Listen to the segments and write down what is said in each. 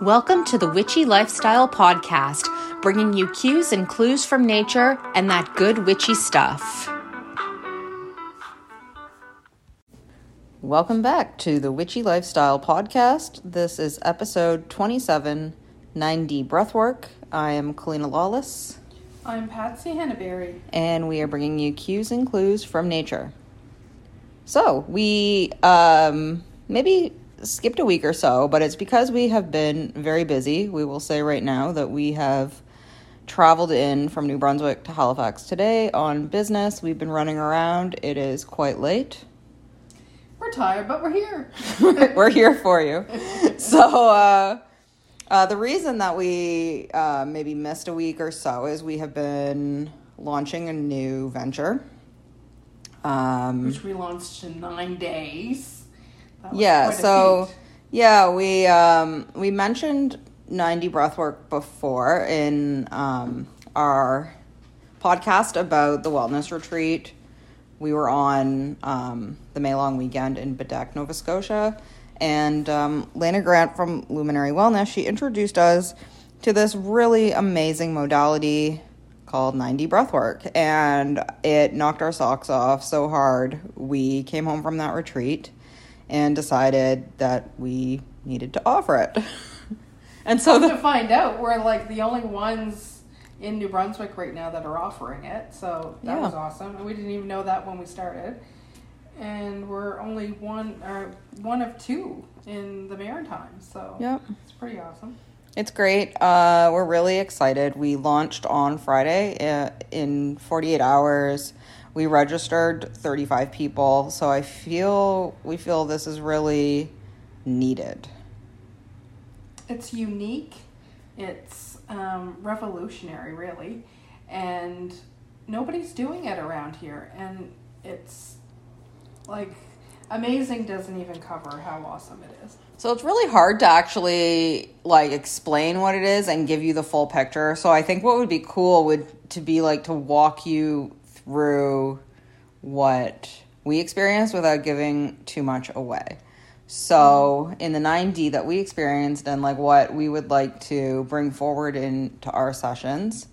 Welcome to the Witchy Lifestyle Podcast, bringing you cues and clues from nature and that good witchy stuff. Welcome back to the Witchy Lifestyle Podcast. This is episode 27 9D Breathwork. I am Kalina Lawless, I'm Patsy Henneberry. and we are bringing you cues and clues from nature. So, we um, maybe skipped a week or so, but it's because we have been very busy. We will say right now that we have traveled in from New Brunswick to Halifax today on business. We've been running around. It is quite late. We're tired, but we're here. We're here for you. So, uh, uh, the reason that we uh, maybe missed a week or so is we have been launching a new venture. Um, Which we launched in nine days. Yeah so yeah we um we mentioned 9D breathwork before in um our podcast about the wellness retreat. We were on um the may long weekend in Baddeck nova scotia and um, lena grant from luminary wellness she introduced us to this really amazing modality called 9D breathwork and it knocked our socks off so hard we came home from that retreat and decided that we needed to offer it. and so to find out, we're like the only ones in New Brunswick right now that are offering it. So that Yeah. was awesome. And we didn't even know that when we started. And we're only one or one of two in the Maritimes. So Yep. it's pretty awesome. It's great. Uh, we're really excited. We launched on Friday uh, in 48 hours. We registered 35 people, so I feel we feel this is really needed. It's unique. It's um, revolutionary, really, and nobody's doing it around here. And it's like amazing. Doesn't even cover how awesome it is. So it's really hard to actually like explain what it is and give you the full picture. So I think what would be cool would to be like to walk you through what we experienced without giving too much away. So in the 9D that we experienced and like what we would like to bring forward into our sessions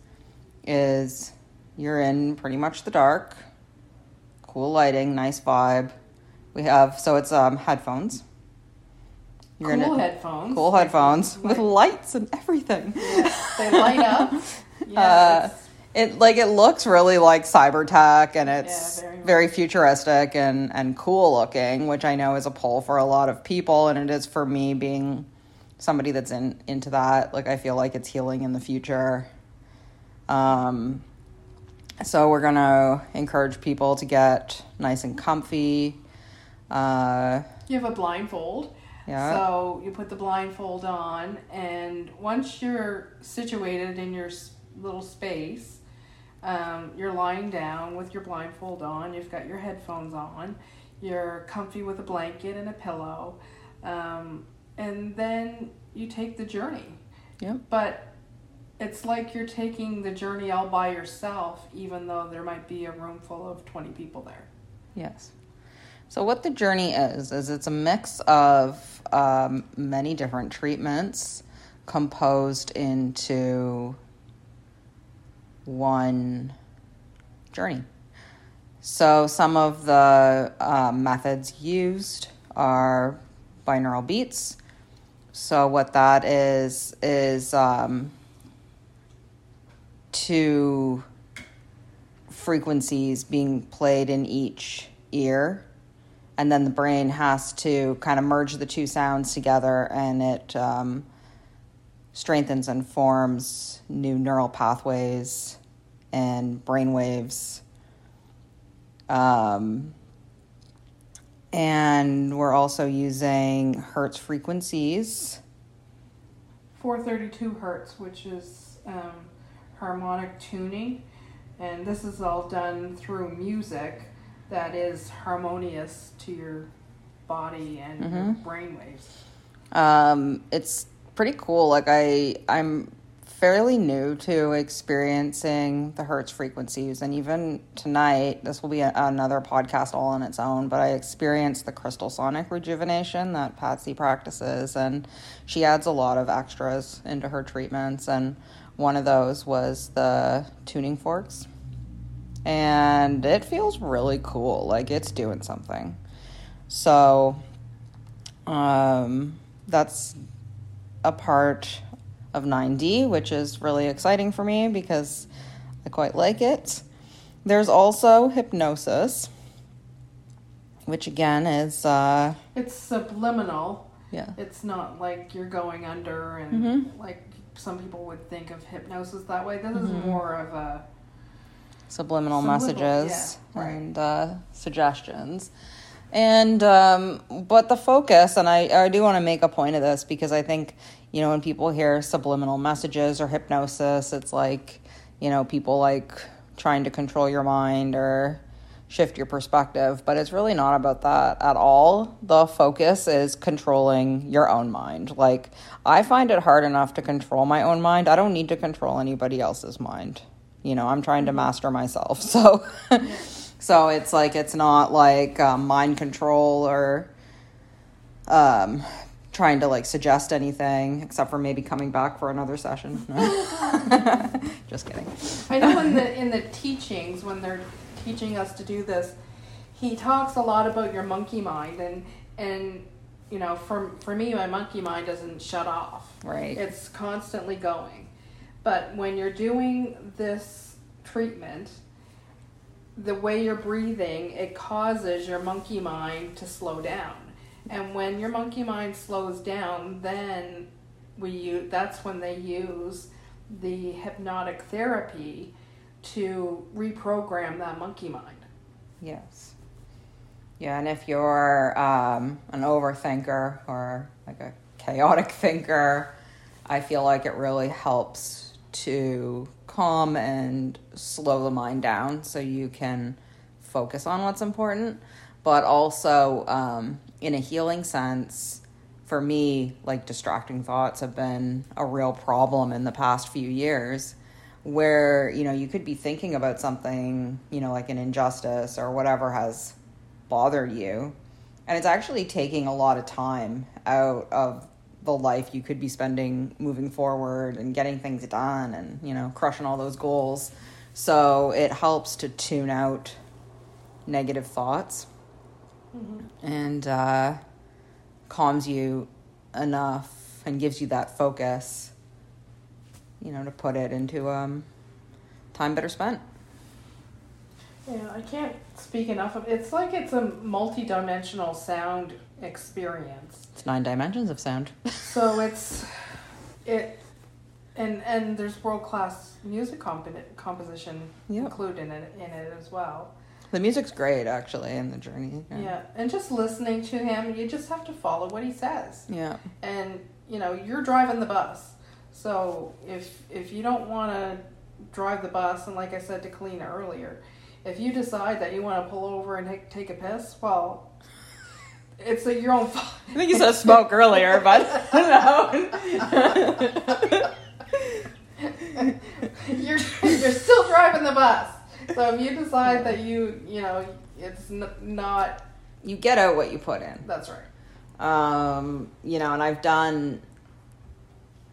is you're in pretty much the dark, cool lighting, nice vibe. We have so it's um headphones. You're cool headphones. Cool Like, headphones with lights and everything. yeah, they light up. Yes, Uh, It like it looks really like cyber tech and it's Yeah, very very, futuristic and and cool looking, which I know is a pull for a lot of people and it is for me being somebody that's in into that. Like I feel like it's healing in the future. Um so we're going to encourage people to get nice and comfy. Uh you have a blindfold. Yeah. So you put the blindfold on, and once you're situated in your little space, um, you're lying down with your blindfold on. You've got your headphones on. You're comfy with a blanket and a pillow, um, and then you take the journey. Yep. But it's like you're taking the journey all by yourself, even though there might be a room full of twenty people there. Yes. So, what the journey is, is it's a mix of um, many different treatments composed into one journey. So, some of the uh, methods used are binaural beats. So, what that is, is um, two frequencies being played in each ear and then the brain has to kind of merge the two sounds together and it um, strengthens and forms new neural pathways and brain waves um, and we're also using hertz frequencies. 432 hertz, which is um, harmonic tuning, and this is all done through music that is harmonious to your body and your brain waves. um, it's pretty cool. Like i i'm fairly new to experiencing the Hertz frequencies. And even tonight, this will be a, another podcast all on its own, but I experienced the crystal sonic rejuvenation that Patsy practices. And she adds a lot of extras into her treatments. And one of those was the tuning forks. And it feels really cool. Like it's doing something. So, um, that's a part of 9D, which is really exciting for me because I quite like it. There's also hypnosis, which again is uh, It's subliminal. yeah, It's not like you're going under and Mhm. like some people would think of hypnosis that way. This is Mhm. more of a subliminal Subliminal, messages yeah, right. and uh, suggestions. And um, but the focus, and I, I do want to make a point of this because I think you know when people hear subliminal messages or hypnosis, it's like you know people like trying to control your mind or shift your perspective, but it's really not about that at all. The focus is controlling your own mind. Like I find it hard enough to control my own mind. I don't need to control anybody else's mind. You know, I'm trying to master myself. So so it's like it's not like um, mind control or um trying to like suggest anything except for maybe coming back for another session. No. Just kidding. I know in the in the teachings when they're teaching us to do this, he talks a lot about your monkey mind and and you know for for me my monkey mind doesn't shut off. Right. It's constantly going. But when you're doing this treatment, the way you're breathing, it causes your monkey mind to slow down. And when your monkey mind slows down, then we use, that's when they use the hypnotic therapy to reprogram that monkey mind. Yes. Yeah, and if you're um, an overthinker or like a chaotic thinker, I feel like it really helps to calm and slow the mind down so you can focus on what's important. But also, um, in a healing sense, for me, like distracting thoughts have been a real problem in the past few years where, you know, you could be thinking about something, you know, like an injustice or whatever has bothered you. And it's actually taking a lot of time out of the life you could be spending moving forward and getting things done and, you know, crushing all those goals. So it helps to tune out negative thoughts and uh, calms you enough and gives you that focus, you know, to put it into um, time better spent. Yeah, I can't speak enough of it's like it's a multi-dimensional sound experience. It's nine dimensions of sound. So it's it and and there's world-class music comp- composition Yep. included in it, in it as well. The music's great, actually, in the journey. Yeah. and just listening to him, you just have to follow what he says. Yeah. And you know, you're driving the bus. So if if you don't want to drive the bus and like I said to Kalina earlier, if you decide that you want to pull over and take, take a piss, well, it's a, your own fault. I think you said smoke earlier, but no. you're you're still driving the bus. So if you decide that you you know it's n- not you get out what you put in. that's right. Um, you know, and I've done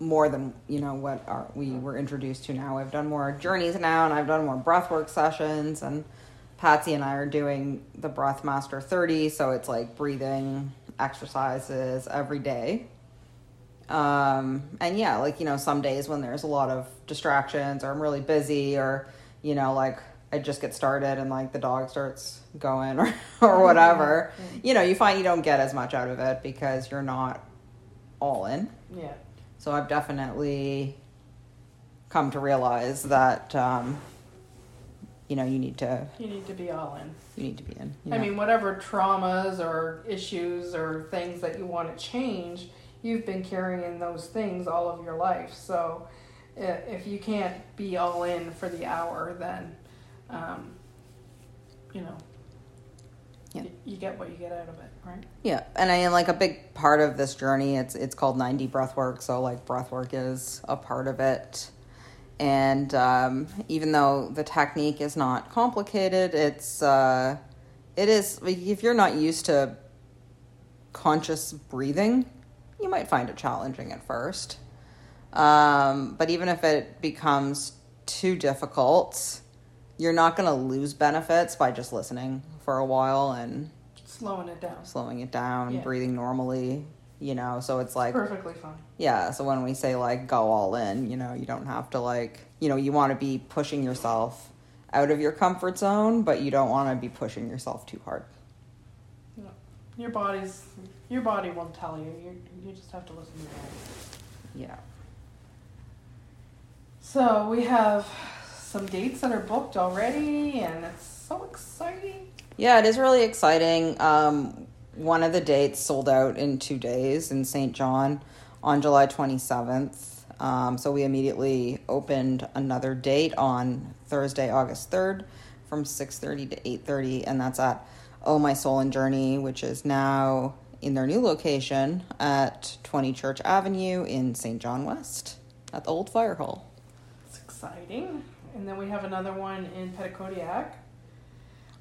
more than you know what our, we were introduced to now. I've done more journeys now, and I've done more breathwork sessions. And Patsy and I are doing the Breath Master thirty, so it's like breathing exercises every day. Um, and yeah, like you know, some days when there's a lot of distractions, or I'm really busy, or you know, like I just get started and like the dog starts going or or whatever. You know, you find you don't get as much out of it because you're not all in. Yeah. So I've definitely come to realize that um, you know you need to You need to be all in. you need to be in. I know. mean, whatever traumas or issues or things that you want to change, you've been carrying those things all of your life. So if you can't be all in for the hour, then, um, you know, Yeah. y- you get what you get out of it, right? Yeah, and I mean, like a big part of this journey, it's it's called 9D breathwork. So like breathwork is a part of it, and um, even though the technique is not complicated, it's uh, it is if you're not used to conscious breathing, you might find it challenging at first. Um, but even if it becomes too difficult, you're not going to lose benefits by just listening for a while and Slowing it down. slowing it down, Yeah. breathing normally, you know. So it's like, Perfectly fine. yeah. So when we say like go all in, you know, you don't have to like, you know, you want to be pushing yourself out of your comfort zone, but you don't want to be pushing yourself too hard. Your body's your body will tell you. You you just have to listen to your body. Yeah. So we have some dates that are booked already, and it's so exciting. Yeah, it is really exciting. Um, one of the dates sold out in two days in St. John on July 27th. Um, so we immediately opened another date on Thursday, August 3rd from 6.30 to 8.30, and that's at Oh My Soul and Journey, which is now in their new location at 20 Church Avenue in St. John West at the old fire hall. It's exciting. And then we have another one in Petitcodiac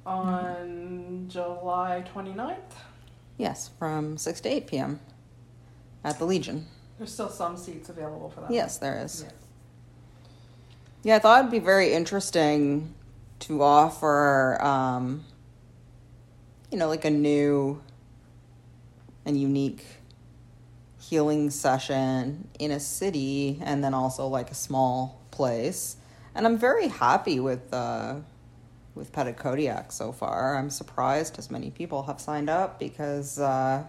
on July 29th. Yes, from 6 to 8 p.m. at the Legion. There's still some seats available for that. Yes, there is. Yeah. Yeah, I thought it'd be very interesting to offer, um, you know, like a new and unique healing session in a city and then also like a small place. And I'm very happy with uh, with Petitcodiac so far. I'm surprised as many people have signed up because uh,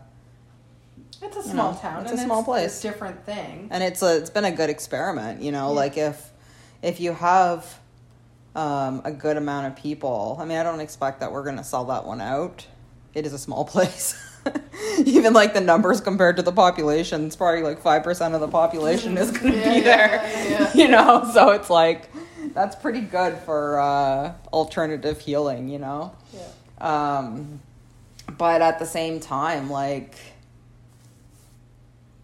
It's a small know, town. it's a small place. a different thing. and it's a, it's been a good experiment you know Yeah. like if if you have um, a good amount of people i mean i don't expect that we're going to sell that one out it is a small place even like the numbers compared to the population it's probably like 5% of the population is going to Yeah, be yeah, there you know so it's like that's pretty good for uh, alternative healing you know Yeah. um, but at the same time, like,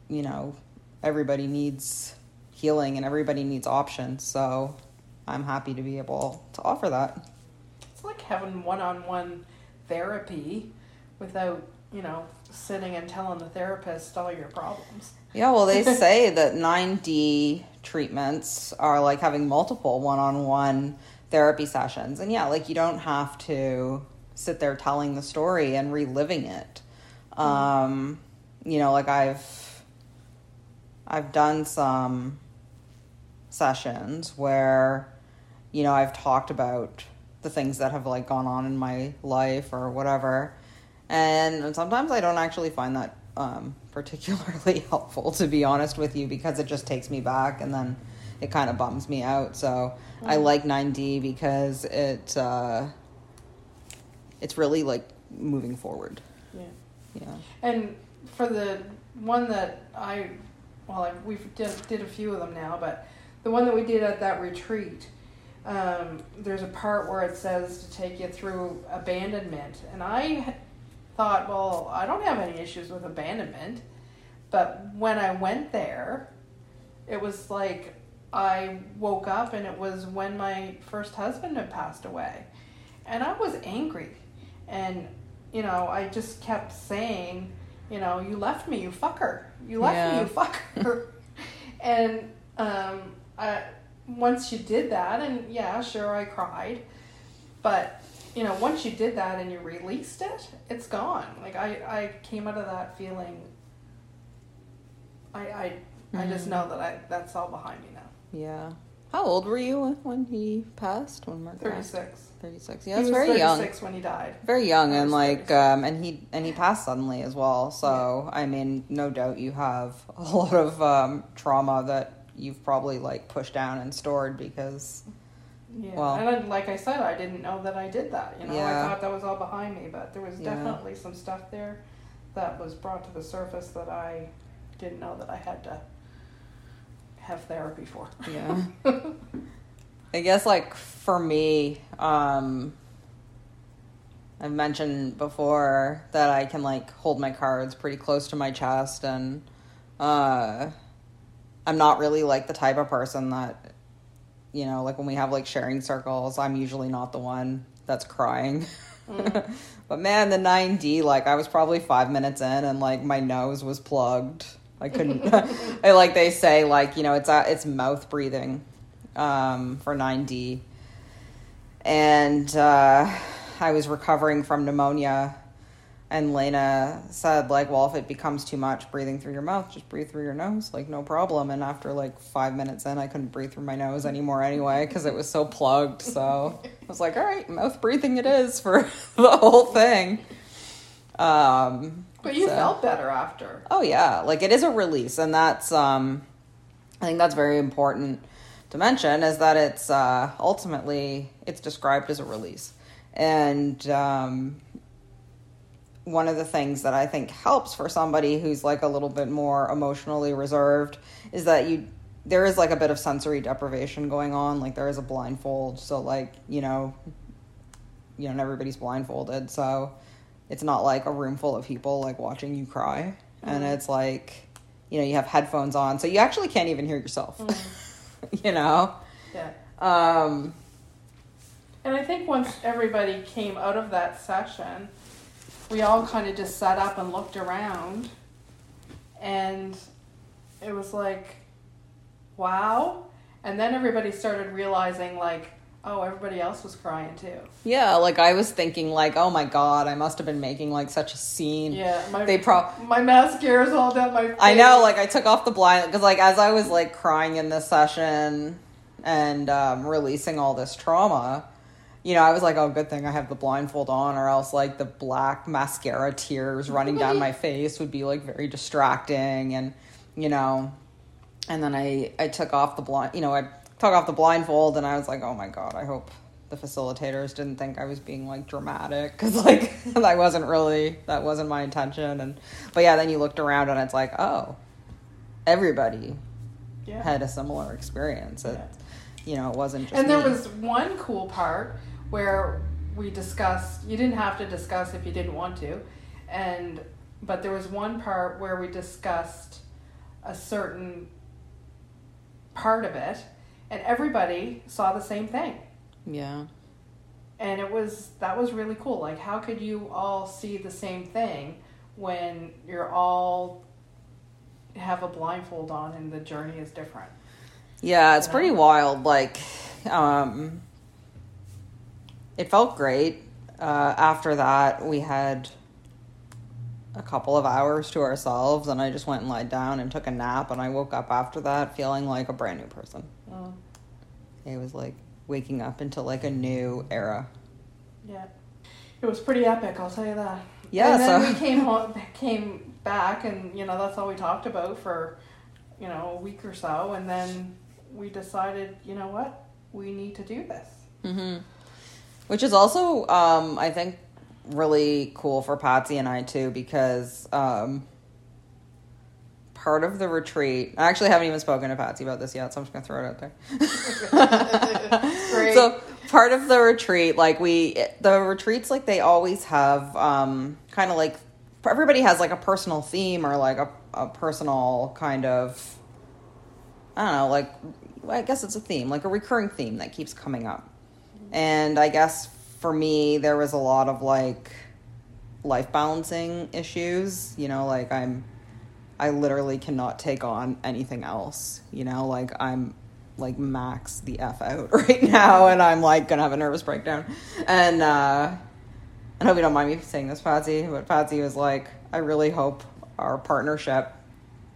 you know, everybody needs healing and everybody needs options. So I'm happy to be able to offer that. It's like having one-on-one therapy without, you know, sitting and telling the therapist all your problems. Yeah, well, they say that 9D treatments are like having multiple one on one therapy sessions. And yeah, like you don't have to sit there telling the story and reliving it. Um, you know, like I've I've done some sessions where you know, I've talked about the things that have like gone on in my life or whatever. And sometimes I don't actually find that um, particularly helpful, to be honest with you, because it just takes me back and then it kind of bums me out. So I like 9D because it uh, it's really like moving forward. Yeah. Yeah. And for the one that I, well, I, we did, did a few of them now, but the one that we did at that retreat, um, there's a part where it says to take you through abandonment. And I thought, well, I don't have any issues with abandonment. But when I went there, it was like I woke up and it was when my first husband had passed away. And I was angry. And, you know, I just kept saying, you know, you left me, you fucker. You left Yeah. me, you fucker. and um, I, once you did that, and yeah, sure, I cried. But, you know, once you did that and you released it, it's gone. Like, I, I came out of that feeling, I, I, I just Mhm. know that I, that's all behind me now. Yeah. How old were you when he passed? When Mark 36. 36. Yeah, he that's was very young. 36 when he died. very young and like um and he and he passed suddenly as well so i mean no doubt you have a lot of um trauma that you've probably like pushed down and stored because Yeah, Well- and I, like I said, I didn't know that I did that. You know, Yeah. I thought that was all behind me, but there was Yeah. definitely some stuff there that was brought to the surface that I didn't know that I had to have therapy for. yeah i guess like for me um I've mentioned before that I can like hold my cards pretty close to my chest, and uh, I'm not really like the type of person that, you know, like when we have like sharing circles, I'm usually not the one that's crying. Mm. but man, the 9D, like I was probably five minutes in, and like my nose was plugged. I couldn't. I like they say like you know it's uh, it's mouth breathing um, for 9D, and. Uh, I was recovering from pneumonia, and Lena said like, "Well, if it becomes too much breathing through your mouth, just breathe through your nose, like no problem." And after like five minutes in, I couldn't breathe through my nose anymore anyway because it was so plugged. So I was like, "All right, mouth breathing it is for the whole thing." Um, but you so. felt better after. Oh yeah, like it is a release, and that's um, I think that's very important to mention is that it's uh, ultimately it's described as a release and um, one of the things that I think helps for somebody who's like a little bit more emotionally reserved is that you there is like a bit of sensory deprivation going on. Like there is a blindfold, so like you know, you know, everybody's blindfolded, so it's not like a room full of people like watching you cry, mm-hmm. and it's like you know you have headphones on, so you actually can't even hear yourself. Mm-hmm. you know. Yeah. Um, and I think once everybody came out of that session, we all kind of just sat up and looked around. And it was like, wow. And then everybody started realizing, like, oh, everybody else was crying too. Yeah, like I was thinking, like, oh my god, I must have been making like such a scene. Yeah, my they pro my mascara's all down my. Face. I know, like I took off the blind because, like, as I was like crying in this session and um, releasing all this trauma, you know, I was like, oh, good thing I have the blindfold on, or else like the black mascara tears running down my face would be like very distracting, and you know, and then I I took off the blind, you know, I took off the blindfold, and I was like, oh my god, I hope the facilitators didn't think I was being like dramatic because like that wasn't really that wasn't my intention, and but yeah, then you looked around and it's like, oh, everybody yeah. had a similar experience. It, yeah. You know, it wasn't just. And there me. was one cool part where we discussed you didn't have to discuss if you didn't want to. And but there was one part where we discussed a certain part of it and everybody saw the same thing. Yeah. And it was that was really cool. Like how could you all see the same thing when you're all have a blindfold on and the journey is different? Yeah it's you know? pretty wild like um it felt great. Uh, after that, we had a couple of hours to ourselves, and I just went and lied down and took a nap. And I woke up after that feeling like a brand new person. Oh. It was like waking up into like a new era. Yeah, it was pretty epic. I'll tell you that. Yeah. And then so. we came home, came back, and you know that's all we talked about for you know a week or so, and then we decided, you know what, we need to do this. Mm-hmm. Which is also, um, I think, really cool for Patsy and I too, because um, part of the retreat. I actually haven't even spoken to Patsy about this yet, so I'm just gonna throw it out there. so part of the retreat, like we, the retreats, like they always have, um, kind of like everybody has like a personal theme or like a, a personal kind of, I don't know, like I guess it's a theme, like a recurring theme that keeps coming up. And I guess for me, there was a lot of like life balancing issues. You know, like I'm, I literally cannot take on anything else. You know, like I'm like max the f out right now, and I'm like gonna have a nervous breakdown. And uh, I hope you don't mind me saying this, Patsy, but Patsy was like, I really hope our partnership,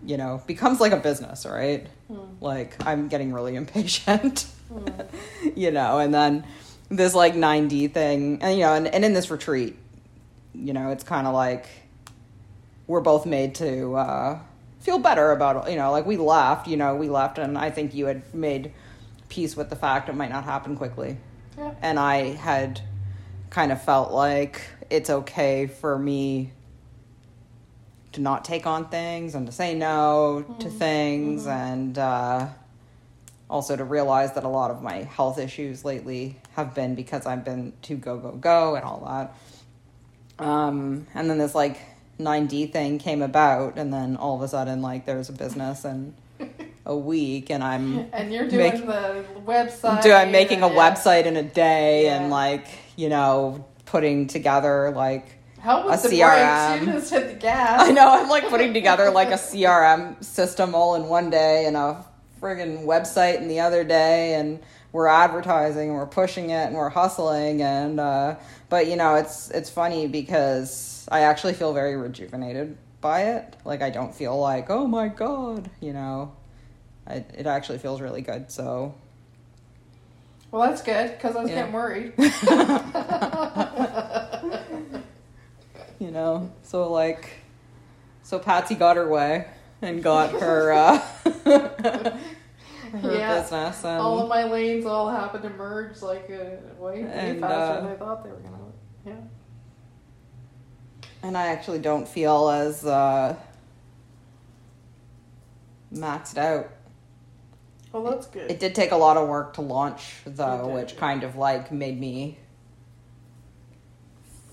you know, becomes like a business, right? Mm. Like I'm getting really impatient, mm. you know, and then this like 9D thing. And, you know, and, and in this retreat, you know, it's kind of like we're both made to uh, feel better about, you know, like we left, you know, we left, and I think you had made peace with the fact it might not happen quickly. Yeah. And I had kind of felt like it's okay for me to not take on things and to say no mm-hmm. to things mm-hmm. and uh, also to realize that a lot of my health issues lately have been because I've been too go go go and all that. Um, and then this like 9D thing came about, and then all of a sudden, like, there's a business in a week, and I'm And you're doing Make- the website. do I'm making a yeah. website in a day, and like, you know, putting together like Help with a the CRM. just hit the gas. I know I'm like putting together like a CRM system all in one day and a friggin' website in the other day and we're advertising and we're pushing it and we're hustling and uh but you know it's it's funny because I actually feel very rejuvenated by it. Like I don't feel like, "Oh my god," you know. I, it actually feels really good. So Well, that's good because I was Yeah. getting worried. you know so like so patsy got her way and got her uh her Yeah. business and all of my lanes all happened to merge like uh, way, way And, faster uh, than I thought they were gonna. Yeah. and i actually don't feel as uh maxed out Well, that's good. it did take a lot of work to launch though did. which kind of like made me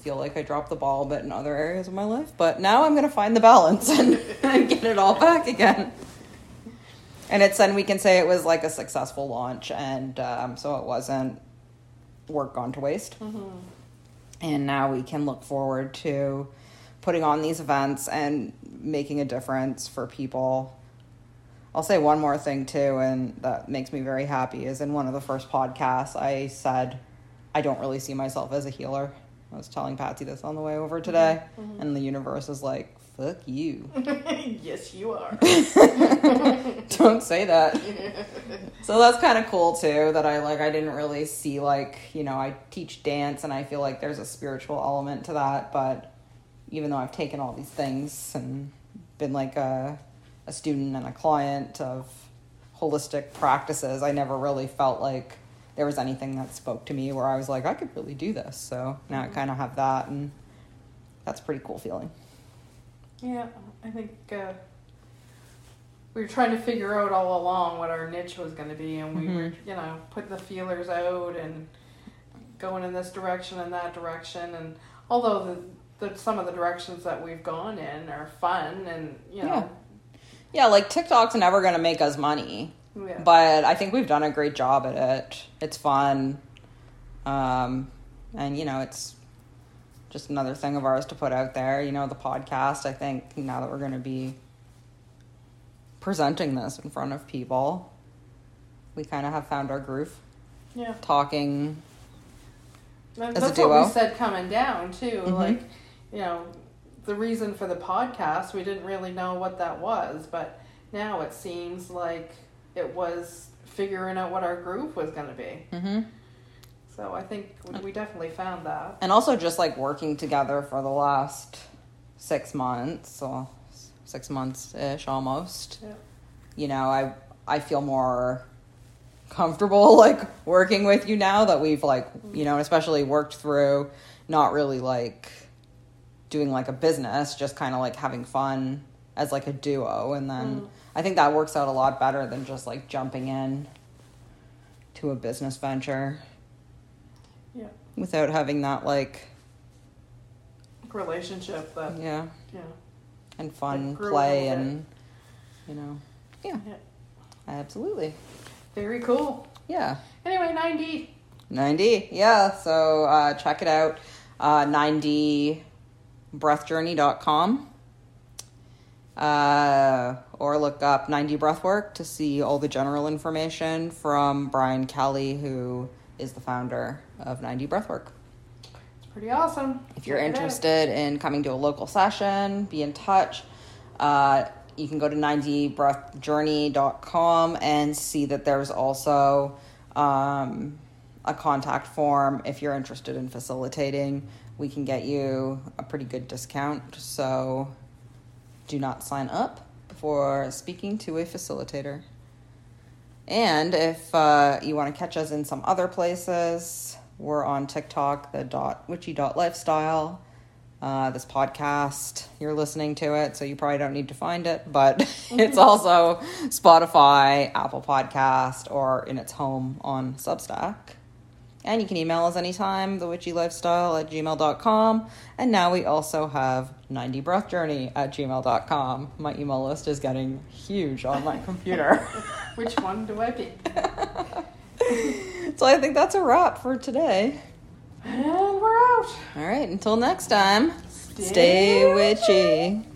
feel like i dropped the ball a bit in other areas of my life but now i'm gonna find the balance and, and get it all back again. And it's then we can say it was like a successful launch and um, so it wasn't work gone to waste. Mhm. and now we can look forward to putting on these events and making a difference for people. I'll say one more thing too and that makes me very happy is in one of the first podcasts i said i don't really see myself as a healer i was telling patsy this on the way over today mm-hmm. and the universe is like fuck you. Yes, you are. don't say that. So that's kind of cool too that i like i didn't really see like you know i teach dance and i feel like there's a spiritual element to that but even though i've taken all these things and been like a, a student and a client of holistic practices i never really felt like there was anything that spoke to me where i was like i could really do this. So now i kind of have that and that's a pretty cool feeling. Yeah, I think uh, we were trying to figure out all along what our niche was going to be, and we were, you know, putting the feelers out and going in this direction and that direction. And although the, the some of the directions that we've gone in are fun, and you know, yeah like tiktok's never going to make us money yeah, but I think we've done a great job at it. It's fun, um, and you know, it's just another thing of ours to put out there. You know, the podcast. I think now that we're going to be presenting this in front of people, we kind of have found our groove. yeah. Talking, That- As a That's what duo. we said coming down too. Mhm. Like, you know, the reason for the podcast, we didn't really know what that was, but now it seems like it was figuring out what our group was going to be. hmm So I think we- we definitely found that. and also just like working together for the last six months, so six months ish almost. Yeah. you know, I I feel more comfortable like working with you now that we've like, you know, especially worked through not really like doing like a business, just kind of like having fun as like a duo and then Mm. I think that works out a lot better than just like jumping in to a business venture Yeah. without having that like Relationship that, yeah, yeah. and fun That grew a play and you know, yeah. Yeah. Absolutely. Very cool. Yeah. Anyway, 9D. 9D yeah so uh, check it out uh, 9Dbreathjourney.com uh, or look up 9D breathwork to see all the general information from brian kelly who is the founder of 9D breathwork It's pretty awesome. if you're Check interested in coming to a local session, be in touch. Uh, you can go to 9Dbreathjourney.com and see that there's also um, a contact form if you're interested in facilitating. We can get you a pretty good discount. So do not sign up before speaking to a facilitator. And if uh, you want to catch us in some other places, we're on TikTok, the dot witchy dot lifestyle. Uh, this podcast, you're listening to it, so you probably don't need to find it, but it's also Spotify, Apple Podcast, or in its home on Substack. And you can email us anytime, thewitchylifestyle at gmail.com. And now we also have 9D breath journey at gmail.com. My email list is getting huge on my computer. Which one do I pick? so I think that's a wrap for today. And we're out. All right, until next time, Stay stay witchy.